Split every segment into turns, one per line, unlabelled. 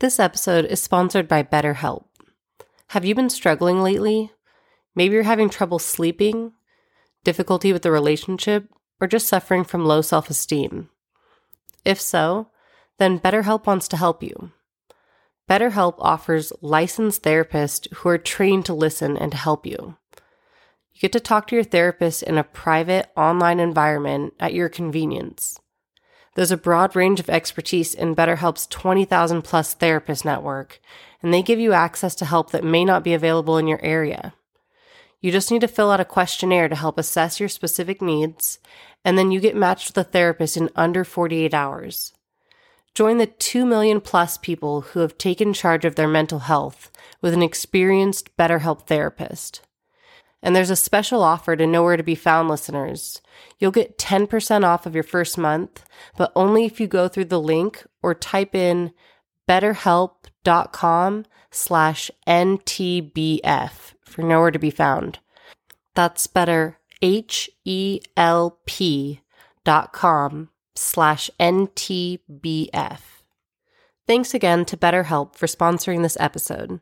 This episode is sponsored by BetterHelp. Have you been struggling lately? Maybe you're having trouble sleeping, difficulty with the relationship, or just suffering from low self esteem. If so, then BetterHelp wants to help you. BetterHelp offers licensed therapists who are trained to listen and to help you. You get to talk to your therapist in a private online environment at your convenience. There's a broad range of expertise in BetterHelp's 20,000 plus therapist network, and they give you access to help that may not be available in your area. You just need to fill out a questionnaire to help assess your specific needs, and then you get matched with a therapist in under 48 hours. Join the 2 million plus people who have taken charge of their mental health with an experienced BetterHelp therapist. And there's a special offer to Nowhere to Be Found listeners. You'll get 10% off of your first month, but only if you go through the link or type in betterhelp.com slash NTBF for Nowhere to Be Found. That's better, H-E-L-P dot com slash NTBF. Thanks again to BetterHelp for sponsoring this episode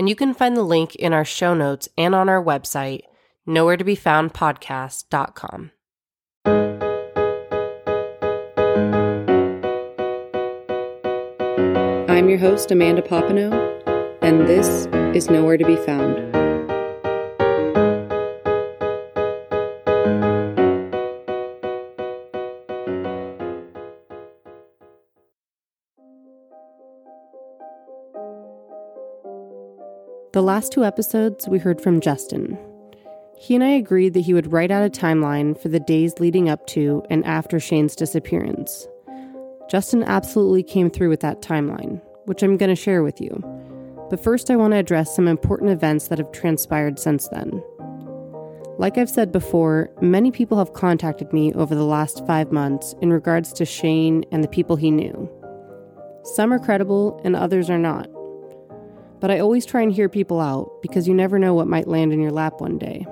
and you can find the link in our show notes and on our website, nowhere to be found podcast.com.
I'm your host, Amanda Papineau, and this is Nowhere to Be Found.
The last two episodes, we heard from Justin. He and I agreed that he would write out a timeline for the days leading up to and after Shane's disappearance. Justin absolutely came through with that timeline, which I'm going to share with you. But first, I want to address some important events that have transpired since then. Like I've said before, many people have contacted me over the last five months in regards to Shane and the people he knew. Some are credible and others are not but I always try and hear people out because you never know what might land in your lap one day.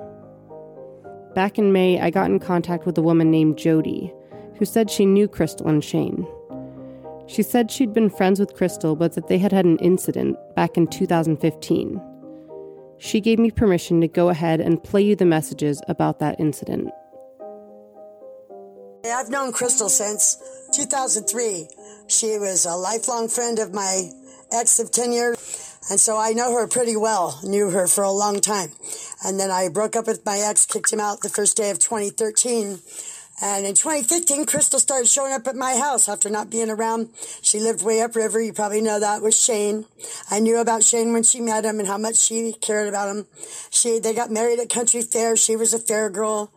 Back in May, I got in contact with a woman named Jody, who said she knew Crystal and Shane. She said she'd been friends with Crystal, but that they had had an incident back in 2015. She gave me permission to go ahead and play you the messages about that incident.
I've known Crystal since 2003. She was a lifelong friend of my ex of 10 years. And so I know her pretty well, knew her for a long time. And then I broke up with my ex, kicked him out the first day of 2013. And in 2015, Crystal started showing up at my house after not being around. She lived way upriver. You probably know that with Shane. I knew about Shane when she met him and how much she cared about him. She, they got married at country fair. She was a fair girl.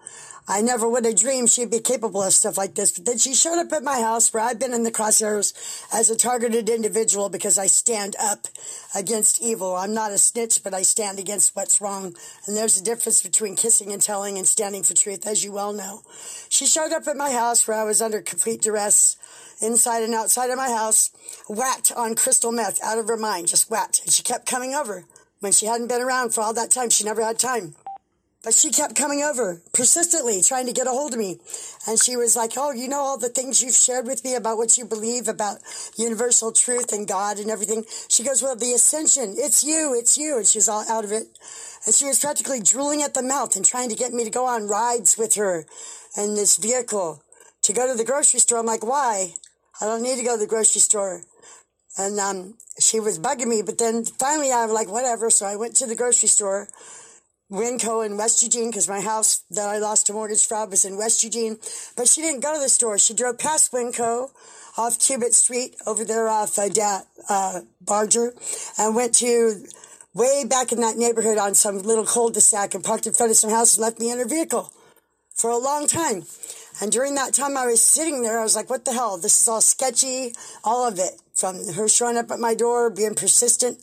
I never would have dreamed she'd be capable of stuff like this. But then she showed up at my house where I've been in the crosshairs as a targeted individual because I stand up against evil. I'm not a snitch, but I stand against what's wrong. And there's a difference between kissing and telling and standing for truth, as you well know. She showed up at my house where I was under complete duress inside and outside of my house, whacked on crystal meth out of her mind, just whacked. And she kept coming over. When she hadn't been around for all that time, she never had time. But she kept coming over persistently, trying to get a hold of me. And she was like, Oh, you know all the things you've shared with me about what you believe about universal truth and God and everything. She goes, Well, the ascension, it's you, it's you. And she's all out of it. And she was practically drooling at the mouth and trying to get me to go on rides with her in this vehicle to go to the grocery store. I'm like, Why? I don't need to go to the grocery store. And um, she was bugging me. But then finally, I was like, Whatever. So I went to the grocery store Winco in West Eugene because my house that I lost to mortgage fraud was in West Eugene. But she didn't go to the store. She drove past Winco off Cubitt Street over there off uh, da- uh, Barger and went to way back in that neighborhood on some little cul-de-sac and parked in front of some house and left me in her vehicle for a long time. And during that time I was sitting there, I was like, what the hell? This is all sketchy, all of it. From her showing up at my door, being persistent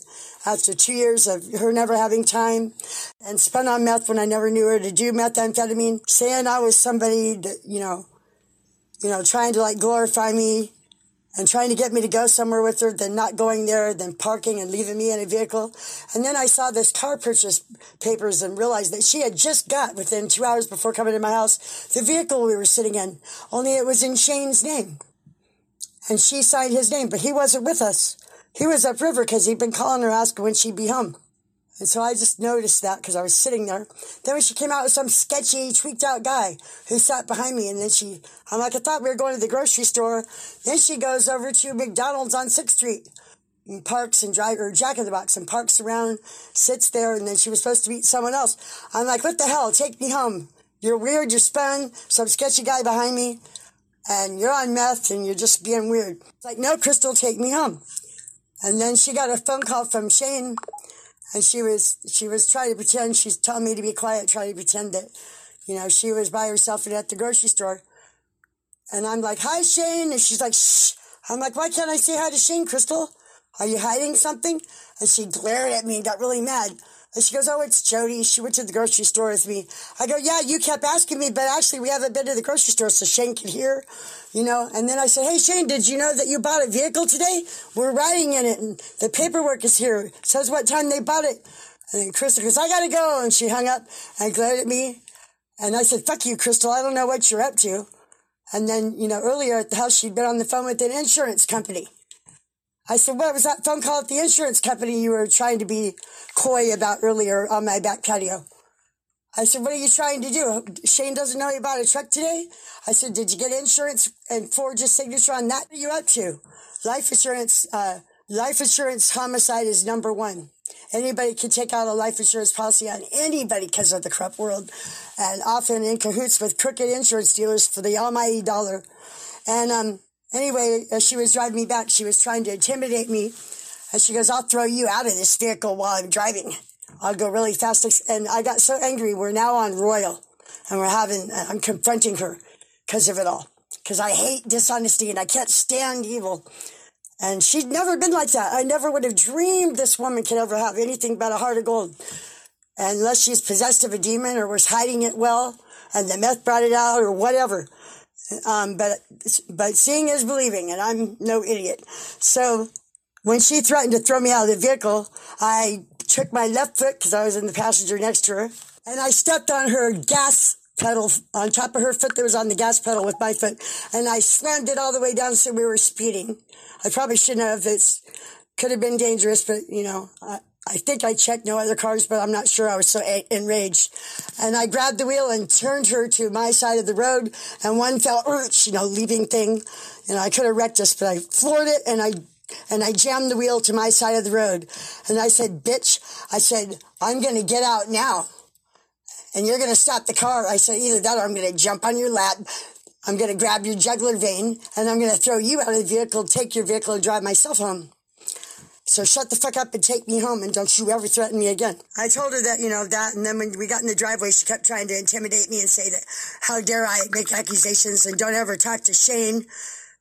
after two years of her never having time, and spun on meth when I never knew her to do methamphetamine, saying I was somebody that, you know, you know, trying to like glorify me and trying to get me to go somewhere with her, then not going there, then parking and leaving me in a vehicle. And then I saw this car purchase papers and realized that she had just got within two hours before coming to my house the vehicle we were sitting in, only it was in Shane's name. And she signed his name, but he wasn't with us. he was upriver because he'd been calling her asking when she'd be home. And so I just noticed that because I was sitting there. Then when she came out with some sketchy, tweaked out guy who sat behind me, and then she, I'm like, I thought we were going to the grocery store. Then she goes over to McDonald's on 6th Street and parks and drive or Jack in the Box and parks around, sits there, and then she was supposed to meet someone else. I'm like, what the hell? Take me home. You're weird. You're spun. Some sketchy guy behind me, and you're on meth, and you're just being weird. It's like, no, Crystal, take me home. And then she got a phone call from Shane and she was she was trying to pretend she's telling me to be quiet, trying to pretend that, you know, she was by herself and at the grocery store. And I'm like, "Hi, Shane," and she's like, "Shh." I'm like, "Why can't I say hi to Shane, Crystal? Are you hiding something?" And she glared at me and got really mad. And she goes, Oh, it's Jody. She went to the grocery store with me. I go, Yeah, you kept asking me, but actually we haven't been to the grocery store so Shane can hear, you know. And then I said, Hey, Shane, did you know that you bought a vehicle today? We're riding in it and the paperwork is here. It says what time they bought it. And then Crystal goes, I gotta go. And she hung up and glared at me. And I said, Fuck you, Crystal. I don't know what you're up to. And then, you know, earlier at the house, she'd been on the phone with an insurance company. I said, what was that phone call at the insurance company you were trying to be coy about earlier on my back patio? I said, what are you trying to do? Shane doesn't know you bought a truck today? I said, did you get insurance and forge a signature on that? What are you up to? Life insurance, uh, life insurance homicide is number one. Anybody can take out a life insurance policy on anybody because of the corrupt world and often in cahoots with crooked insurance dealers for the almighty dollar. And, um, Anyway, as she was driving me back, she was trying to intimidate me. And she goes, I'll throw you out of this vehicle while I'm driving. I'll go really fast. And I got so angry. We're now on Royal and we're having, I'm confronting her because of it all. Because I hate dishonesty and I can't stand evil. And she'd never been like that. I never would have dreamed this woman could ever have anything but a heart of gold. Unless she's possessed of a demon or was hiding it well and the meth brought it out or whatever. Um, but but seeing is believing, and I'm no idiot. So when she threatened to throw me out of the vehicle, I took my left foot because I was in the passenger next to her, and I stepped on her gas pedal on top of her foot that was on the gas pedal with my foot, and I slammed it all the way down so we were speeding. I probably shouldn't have. It's could have been dangerous, but you know, I, I think I checked no other cars, but I'm not sure. I was so enraged. And I grabbed the wheel and turned her to my side of the road. And one fell, you know, leaving thing. And I could have wrecked us, but I floored it and I, and I jammed the wheel to my side of the road. And I said, bitch, I said, I'm going to get out now. And you're going to stop the car. I said, either that or I'm going to jump on your lap. I'm going to grab your jugular vein and I'm going to throw you out of the vehicle, take your vehicle and drive myself home. So shut the fuck up and take me home and don't you ever threaten me again. I told her that, you know, that. And then when we got in the driveway, she kept trying to intimidate me and say that, how dare I make accusations and don't ever talk to Shane.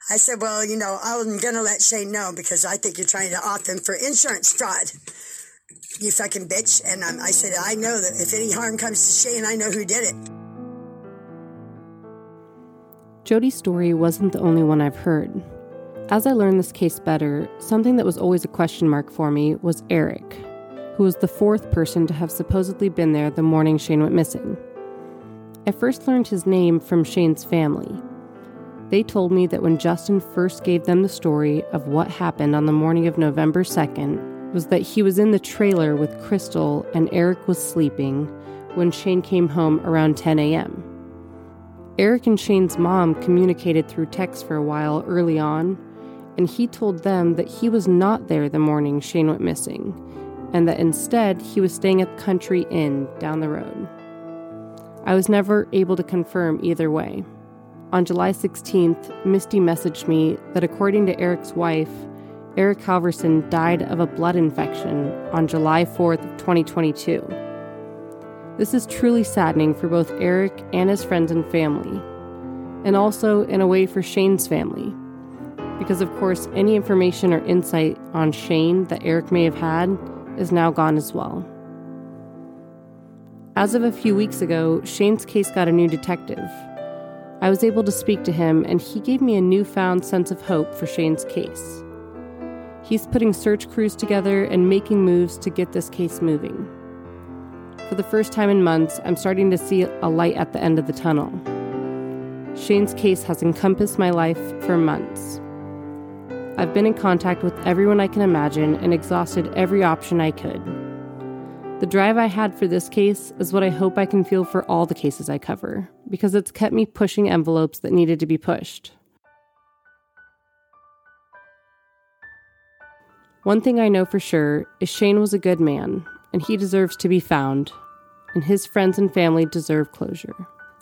I said, well, you know, I'm going to let Shane know because I think you're trying to off him for insurance fraud. You fucking bitch. And um, I said, I know that if any harm comes to Shane, I know who did it.
Jody's story wasn't the only one I've heard. As I learned this case better, something that was always a question mark for me was Eric, who was the fourth person to have supposedly been there the morning Shane went missing. I first learned his name from Shane's family. They told me that when Justin first gave them the story of what happened on the morning of November 2nd, was that he was in the trailer with Crystal and Eric was sleeping when Shane came home around 10 a.m. Eric and Shane's mom communicated through text for a while early on, and he told them that he was not there the morning Shane went missing, and that instead he was staying at the Country Inn down the road. I was never able to confirm either way. On July 16th, Misty messaged me that according to Eric's wife, Eric Halverson died of a blood infection on July 4th, 2022. This is truly saddening for both Eric and his friends and family, and also in a way for Shane's family because, of course, any information or insight on Shane that Eric may have had is now gone as well. As of a few weeks ago, Shane's case got a new detective. I was able to speak to him, and he gave me a newfound sense of hope for Shane's case. He's putting search crews together and making moves to get this case moving. For the first time in months, I'm starting to see a light at the end of the tunnel. Shane's case has encompassed my life for months. I've been in contact with everyone I can imagine and exhausted every option I could. The drive I had for this case is what I hope I can feel for all the cases I cover, because it's kept me pushing envelopes that needed to be pushed. One thing I know for sure is Shane was a good man, and he deserves to be found, and his friends and family deserve closure.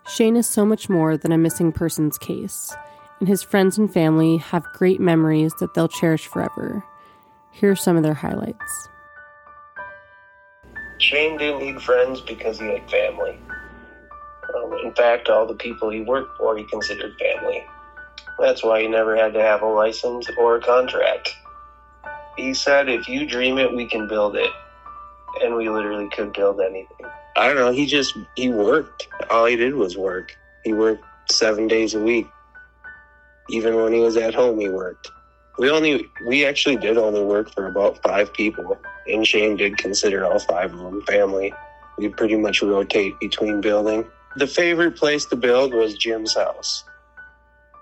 Shane is so much more than a missing persons case, and his friends and family have great memories that they'll cherish forever. Here are some of their highlights.
Shane didn't need friends because he had family. Um, in fact, all the people he worked for he considered family. That's why he never had to have a license or a contract. He said, if you dream it, we can build it. And we literally could build anything. I don't know, he just, he worked. All he did was work. He worked seven days a week. Even when he was at home, he worked. We only, we actually did only work for about five people. And Shane did consider all five of them family. We pretty much rotate between building. The favorite place to build was Jim's house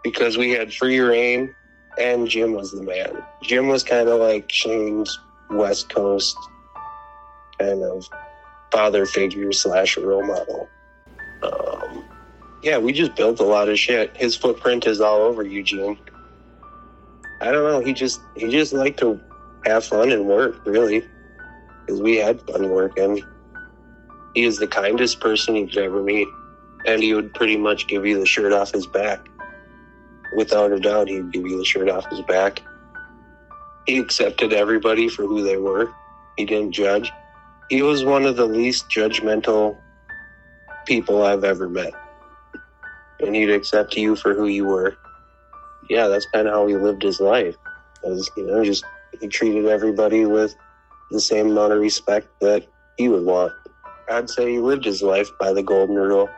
because we had free reign and Jim was the man. Jim was kind of like Shane's West Coast kind of father figure slash role model. Um, yeah, we just built a lot of shit. His footprint is all over Eugene. I don't know. He just he just liked to have fun and work, really, because we had fun working. He is the kindest person you could ever meet, and he would pretty much give you the shirt off his back without a doubt, he'd give you the shirt off his back. He accepted everybody for who they were. He didn't judge. He was one of the least judgmental people I've ever met. And he'd accept you for who you were. Yeah, that's kind of how he lived his life. As you know, just he treated everybody with the same amount of respect that he would want. I'd say he lived his life by the golden rule.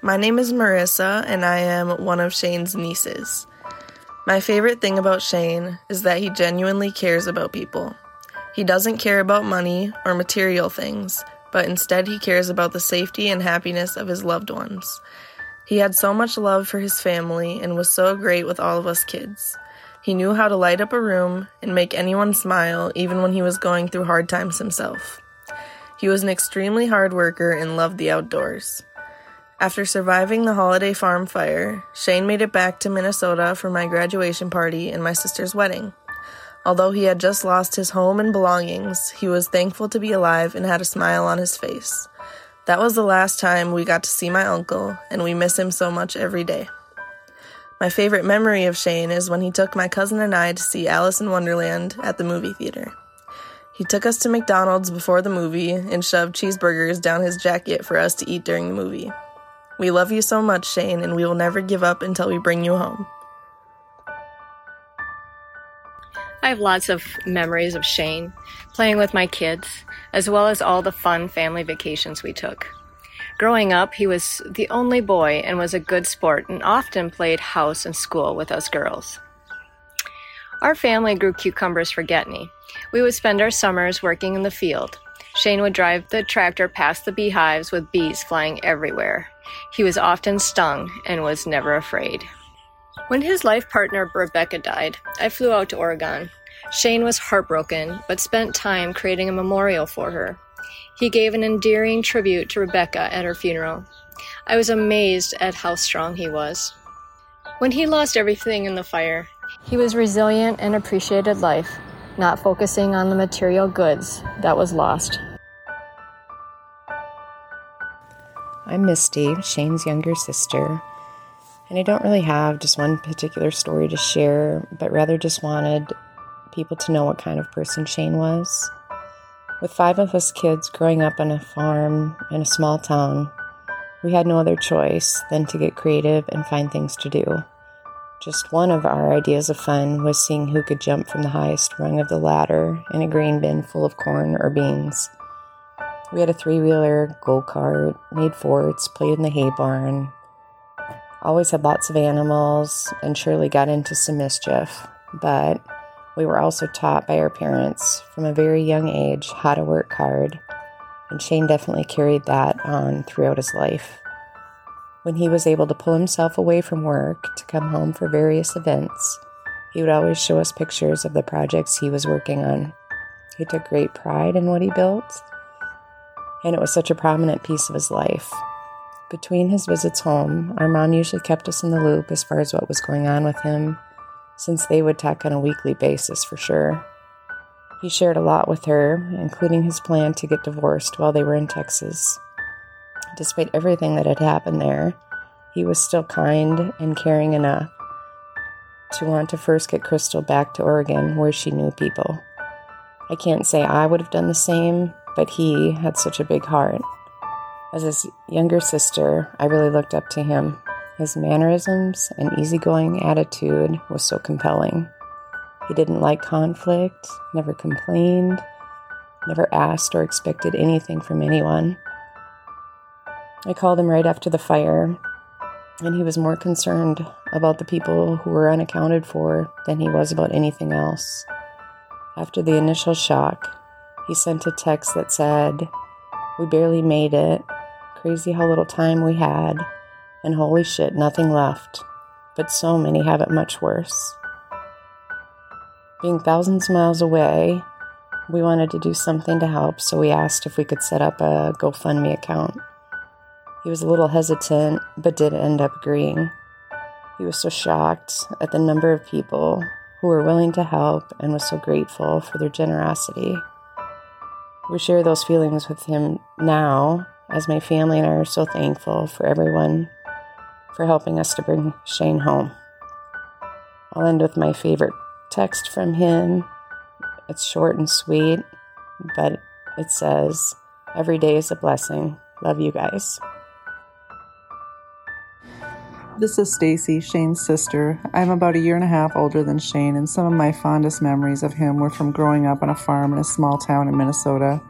My name is Marissa, and I am one of Shane's nieces. My favorite thing about Shane is that he genuinely cares about people. He doesn't care about money or material things, but instead he cares about the safety and happiness of his loved ones. He had so much love for his family and was so great with all of us kids. He knew how to light up a room and make anyone smile even when he was going through hard times himself. He was an extremely hard worker and loved the outdoors. After surviving the holiday farm fire, Shane made it back to Minnesota for my graduation party and my sister's wedding. Although he had just lost his home and belongings, he was thankful to be alive and had a smile on his face. That was the last time we got to see my uncle, and we miss him so much every day. My favorite memory of Shane is when he took my cousin and I to see Alice in Wonderland at the movie theater. He took us to McDonald's before the movie and shoved cheeseburgers down his jacket for us to eat during the movie. We love you so much, Shane, and we will never give up until we bring you home.
I have lots of memories of Shane playing with my kids, as well as all the fun family vacations we took. Growing up, he was the only boy and was a good sport and often played house and school with us girls. Our family grew cucumbers for Gedney. We would spend our summers working in the field. Shane would drive the tractor past the beehives with bees flying everywhere. He was often stung and was never afraid. When his life partner Rebecca died, I flew out to Oregon. Shane was heartbroken, but spent time creating a memorial for her. He gave an endearing tribute to Rebecca at her funeral. I was amazed at how strong he was. When he lost everything in the fire, he was resilient and appreciated life, not focusing on the material goods that was lost.
I'm Misty, Shane's younger sister, and I don't really have just one particular story to share, but rather just wanted people to know what kind of person Shane was. With five of us kids growing up on a farm in a small town, we had no other choice than to get creative and find things to do. Just one of our ideas of fun was seeing who could jump from the highest rung of the ladder in a grain bin full of corn or beans. We had a three wheeler, go kart, made forts, played in the hay barn. Always had lots of animals and surely got into some mischief, but we were also taught by our parents from a very young age how to work hard, and Shane definitely carried that on throughout his life. When he was able to pull himself away from work to come home for various events, he would always show us pictures of the projects he was working on. He took great pride in what he built, and it was such a prominent piece of his life. Between his visits home, our mom usually kept us in the loop as far as what was going on with him, since they would talk on a weekly basis for sure. He shared a lot with her, including his plan to get divorced while they were in Texas. Despite everything that had happened there, he was still kind and caring enough to want to first get Crystal back to Oregon where she knew people. I can't say I would have done the same, but he had such a big heart. As his younger sister, I really looked up to him. His mannerisms and easygoing attitude was so compelling. He didn't like conflict, never complained, never asked or expected anything from anyone. I called him right after the fire, and he was more concerned about the people who were unaccounted for than he was about anything else. After the initial shock, he sent a text that said, We barely made it. Crazy how little time we had. And holy shit, nothing left. But so many have it much worse. Being thousands of miles away, we wanted to do something to help, so we asked if we could set up a GoFundMe account. He was a little hesitant, but did end up agreeing. He was so shocked at the number of people who were willing to help and was so grateful for their generosity. We share those feelings with him now, as my family and I are so thankful for everyone for helping us to bring Shane home. I'll end with my favorite text from him. It's short and sweet, but it says, Every day is a blessing. Love you guys.
This is Stacy, Shane's sister. I'm about a year and a half older than Shane, and some of my fondest memories of him were from growing up on a farm in a small town in Minnesota.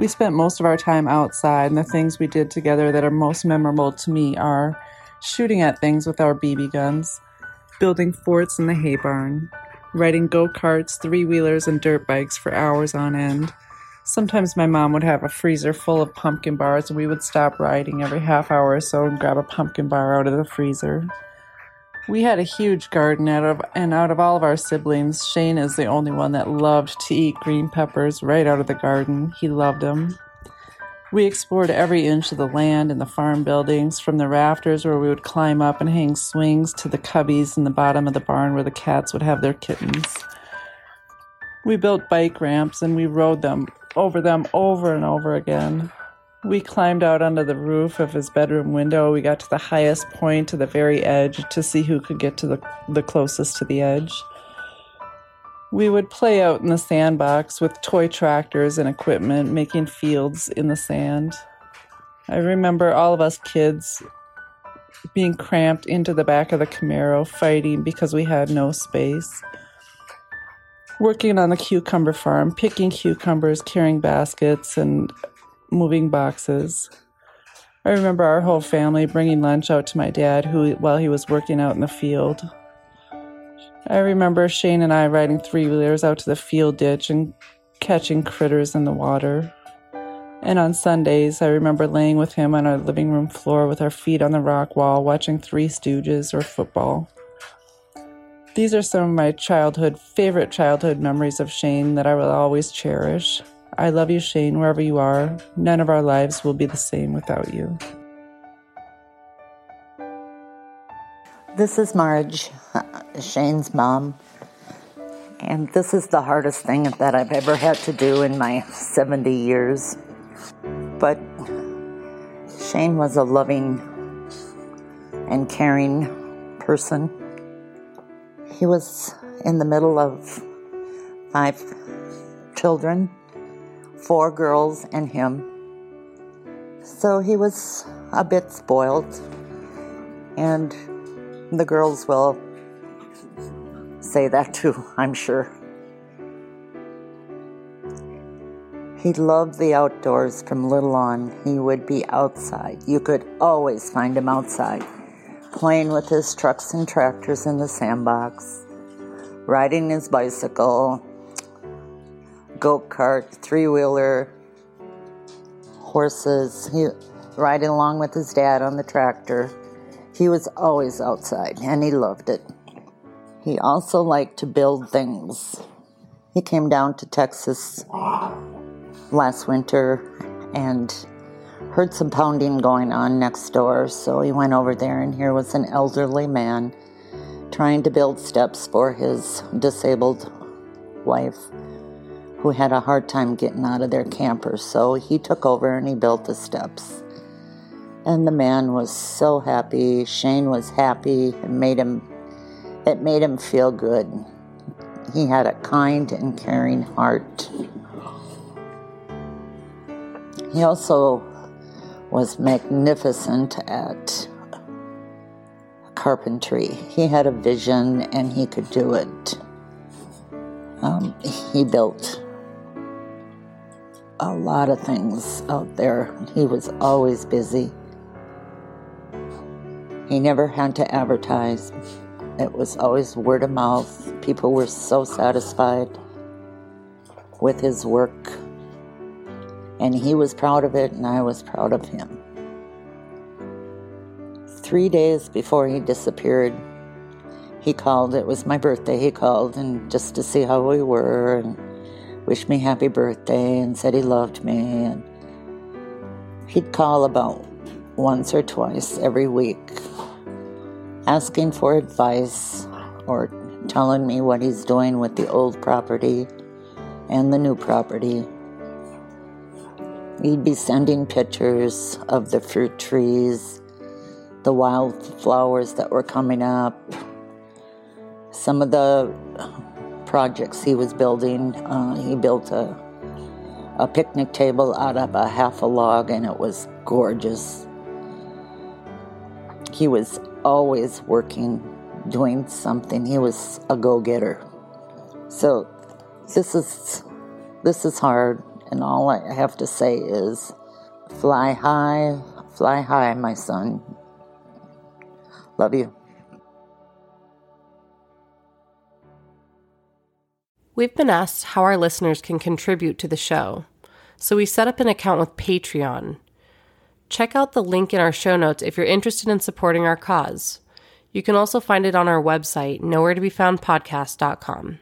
We spent most of our time outside, and the things we did together that are most memorable to me are shooting at things with our BB guns, building forts in the hay barn, riding go karts, three wheelers, and dirt bikes for hours on end. Sometimes my mom would have a freezer full of pumpkin bars, and we would stop riding every half hour or so and grab a pumpkin bar out of the freezer. We had a huge garden out of and out of all of our siblings, Shane is the only one that loved to eat green peppers right out of the garden. He loved them. We explored every inch of the land and the farm buildings, from the rafters where we would climb up and hang swings to the cubbies in the bottom of the barn where the cats would have their kittens. We built bike ramps and we rode them over them over and over again. We climbed out onto the roof of his bedroom window. We got to the highest point to the very edge to see who could get to the, the closest to the edge. We would play out in the sandbox with toy tractors and equipment, making fields in the sand. I remember all of us kids being cramped into the back of the Camaro, fighting because we had no space working on the cucumber farm, picking cucumbers, carrying baskets, and moving boxes. I remember our whole family bringing lunch out to my dad who while he was working out in the field. I remember Shane and I riding three wheelers out to the field ditch and catching critters in the water. And on Sundays, I remember laying with him on our living room floor with our feet on the rock wall, watching Three Stooges or football. These are some of my childhood, favorite childhood memories of Shane that I will always cherish. I love you, Shane, wherever you are. None of our lives will be the same without you.
This is Marge, Shane's mom. And this is the hardest thing that I've ever had to do in my 70 years. But Shane was a loving and caring person. He was in the middle of five children, four girls, and him. So he was a bit spoiled, and the girls will say that too, I'm sure. He loved the outdoors from little on. He would be outside. You could always find him outside playing with his trucks and tractors in the sandbox, riding his bicycle, go kart, three wheeler, horses. He riding along with his dad on the tractor. He was always outside and he loved it. He also liked to build things. He came down to Texas last winter and heard some pounding going on next door, so he went over there, and here was an elderly man trying to build steps for his disabled wife who had a hard time getting out of their camper. So he took over and he built the steps. And the man was so happy. Shane was happy. It made him it made him feel good. He had a kind and caring heart. He also was magnificent at carpentry. He had a vision and he could do it. Um, he built a lot of things out there. He was always busy. He never had to advertise. It was always word of mouth. People were so satisfied with his work. And he was proud of it, and I was proud of him. Three days before he disappeared, he called. It was my birthday. He called and just to see how we were and wished me happy birthday and said he loved me. And he'd call about once or twice every week, asking for advice or telling me what he's doing with the old property and the new property. He'd be sending pictures of the fruit trees, the wildflowers that were coming up, some of the projects he was building. Uh, he built a, a picnic table out of a half a log, and it was gorgeous. He was always working, doing something. He was a go-getter. So this is this is hard. And all I have to say is fly high, fly high, my son. Love you.
We've been asked how our listeners can contribute to the show, so we set up an account with Patreon. Check out the link in our show notes if you're interested in supporting our cause. You can also find it on our website, nowhere to be found podcast.com.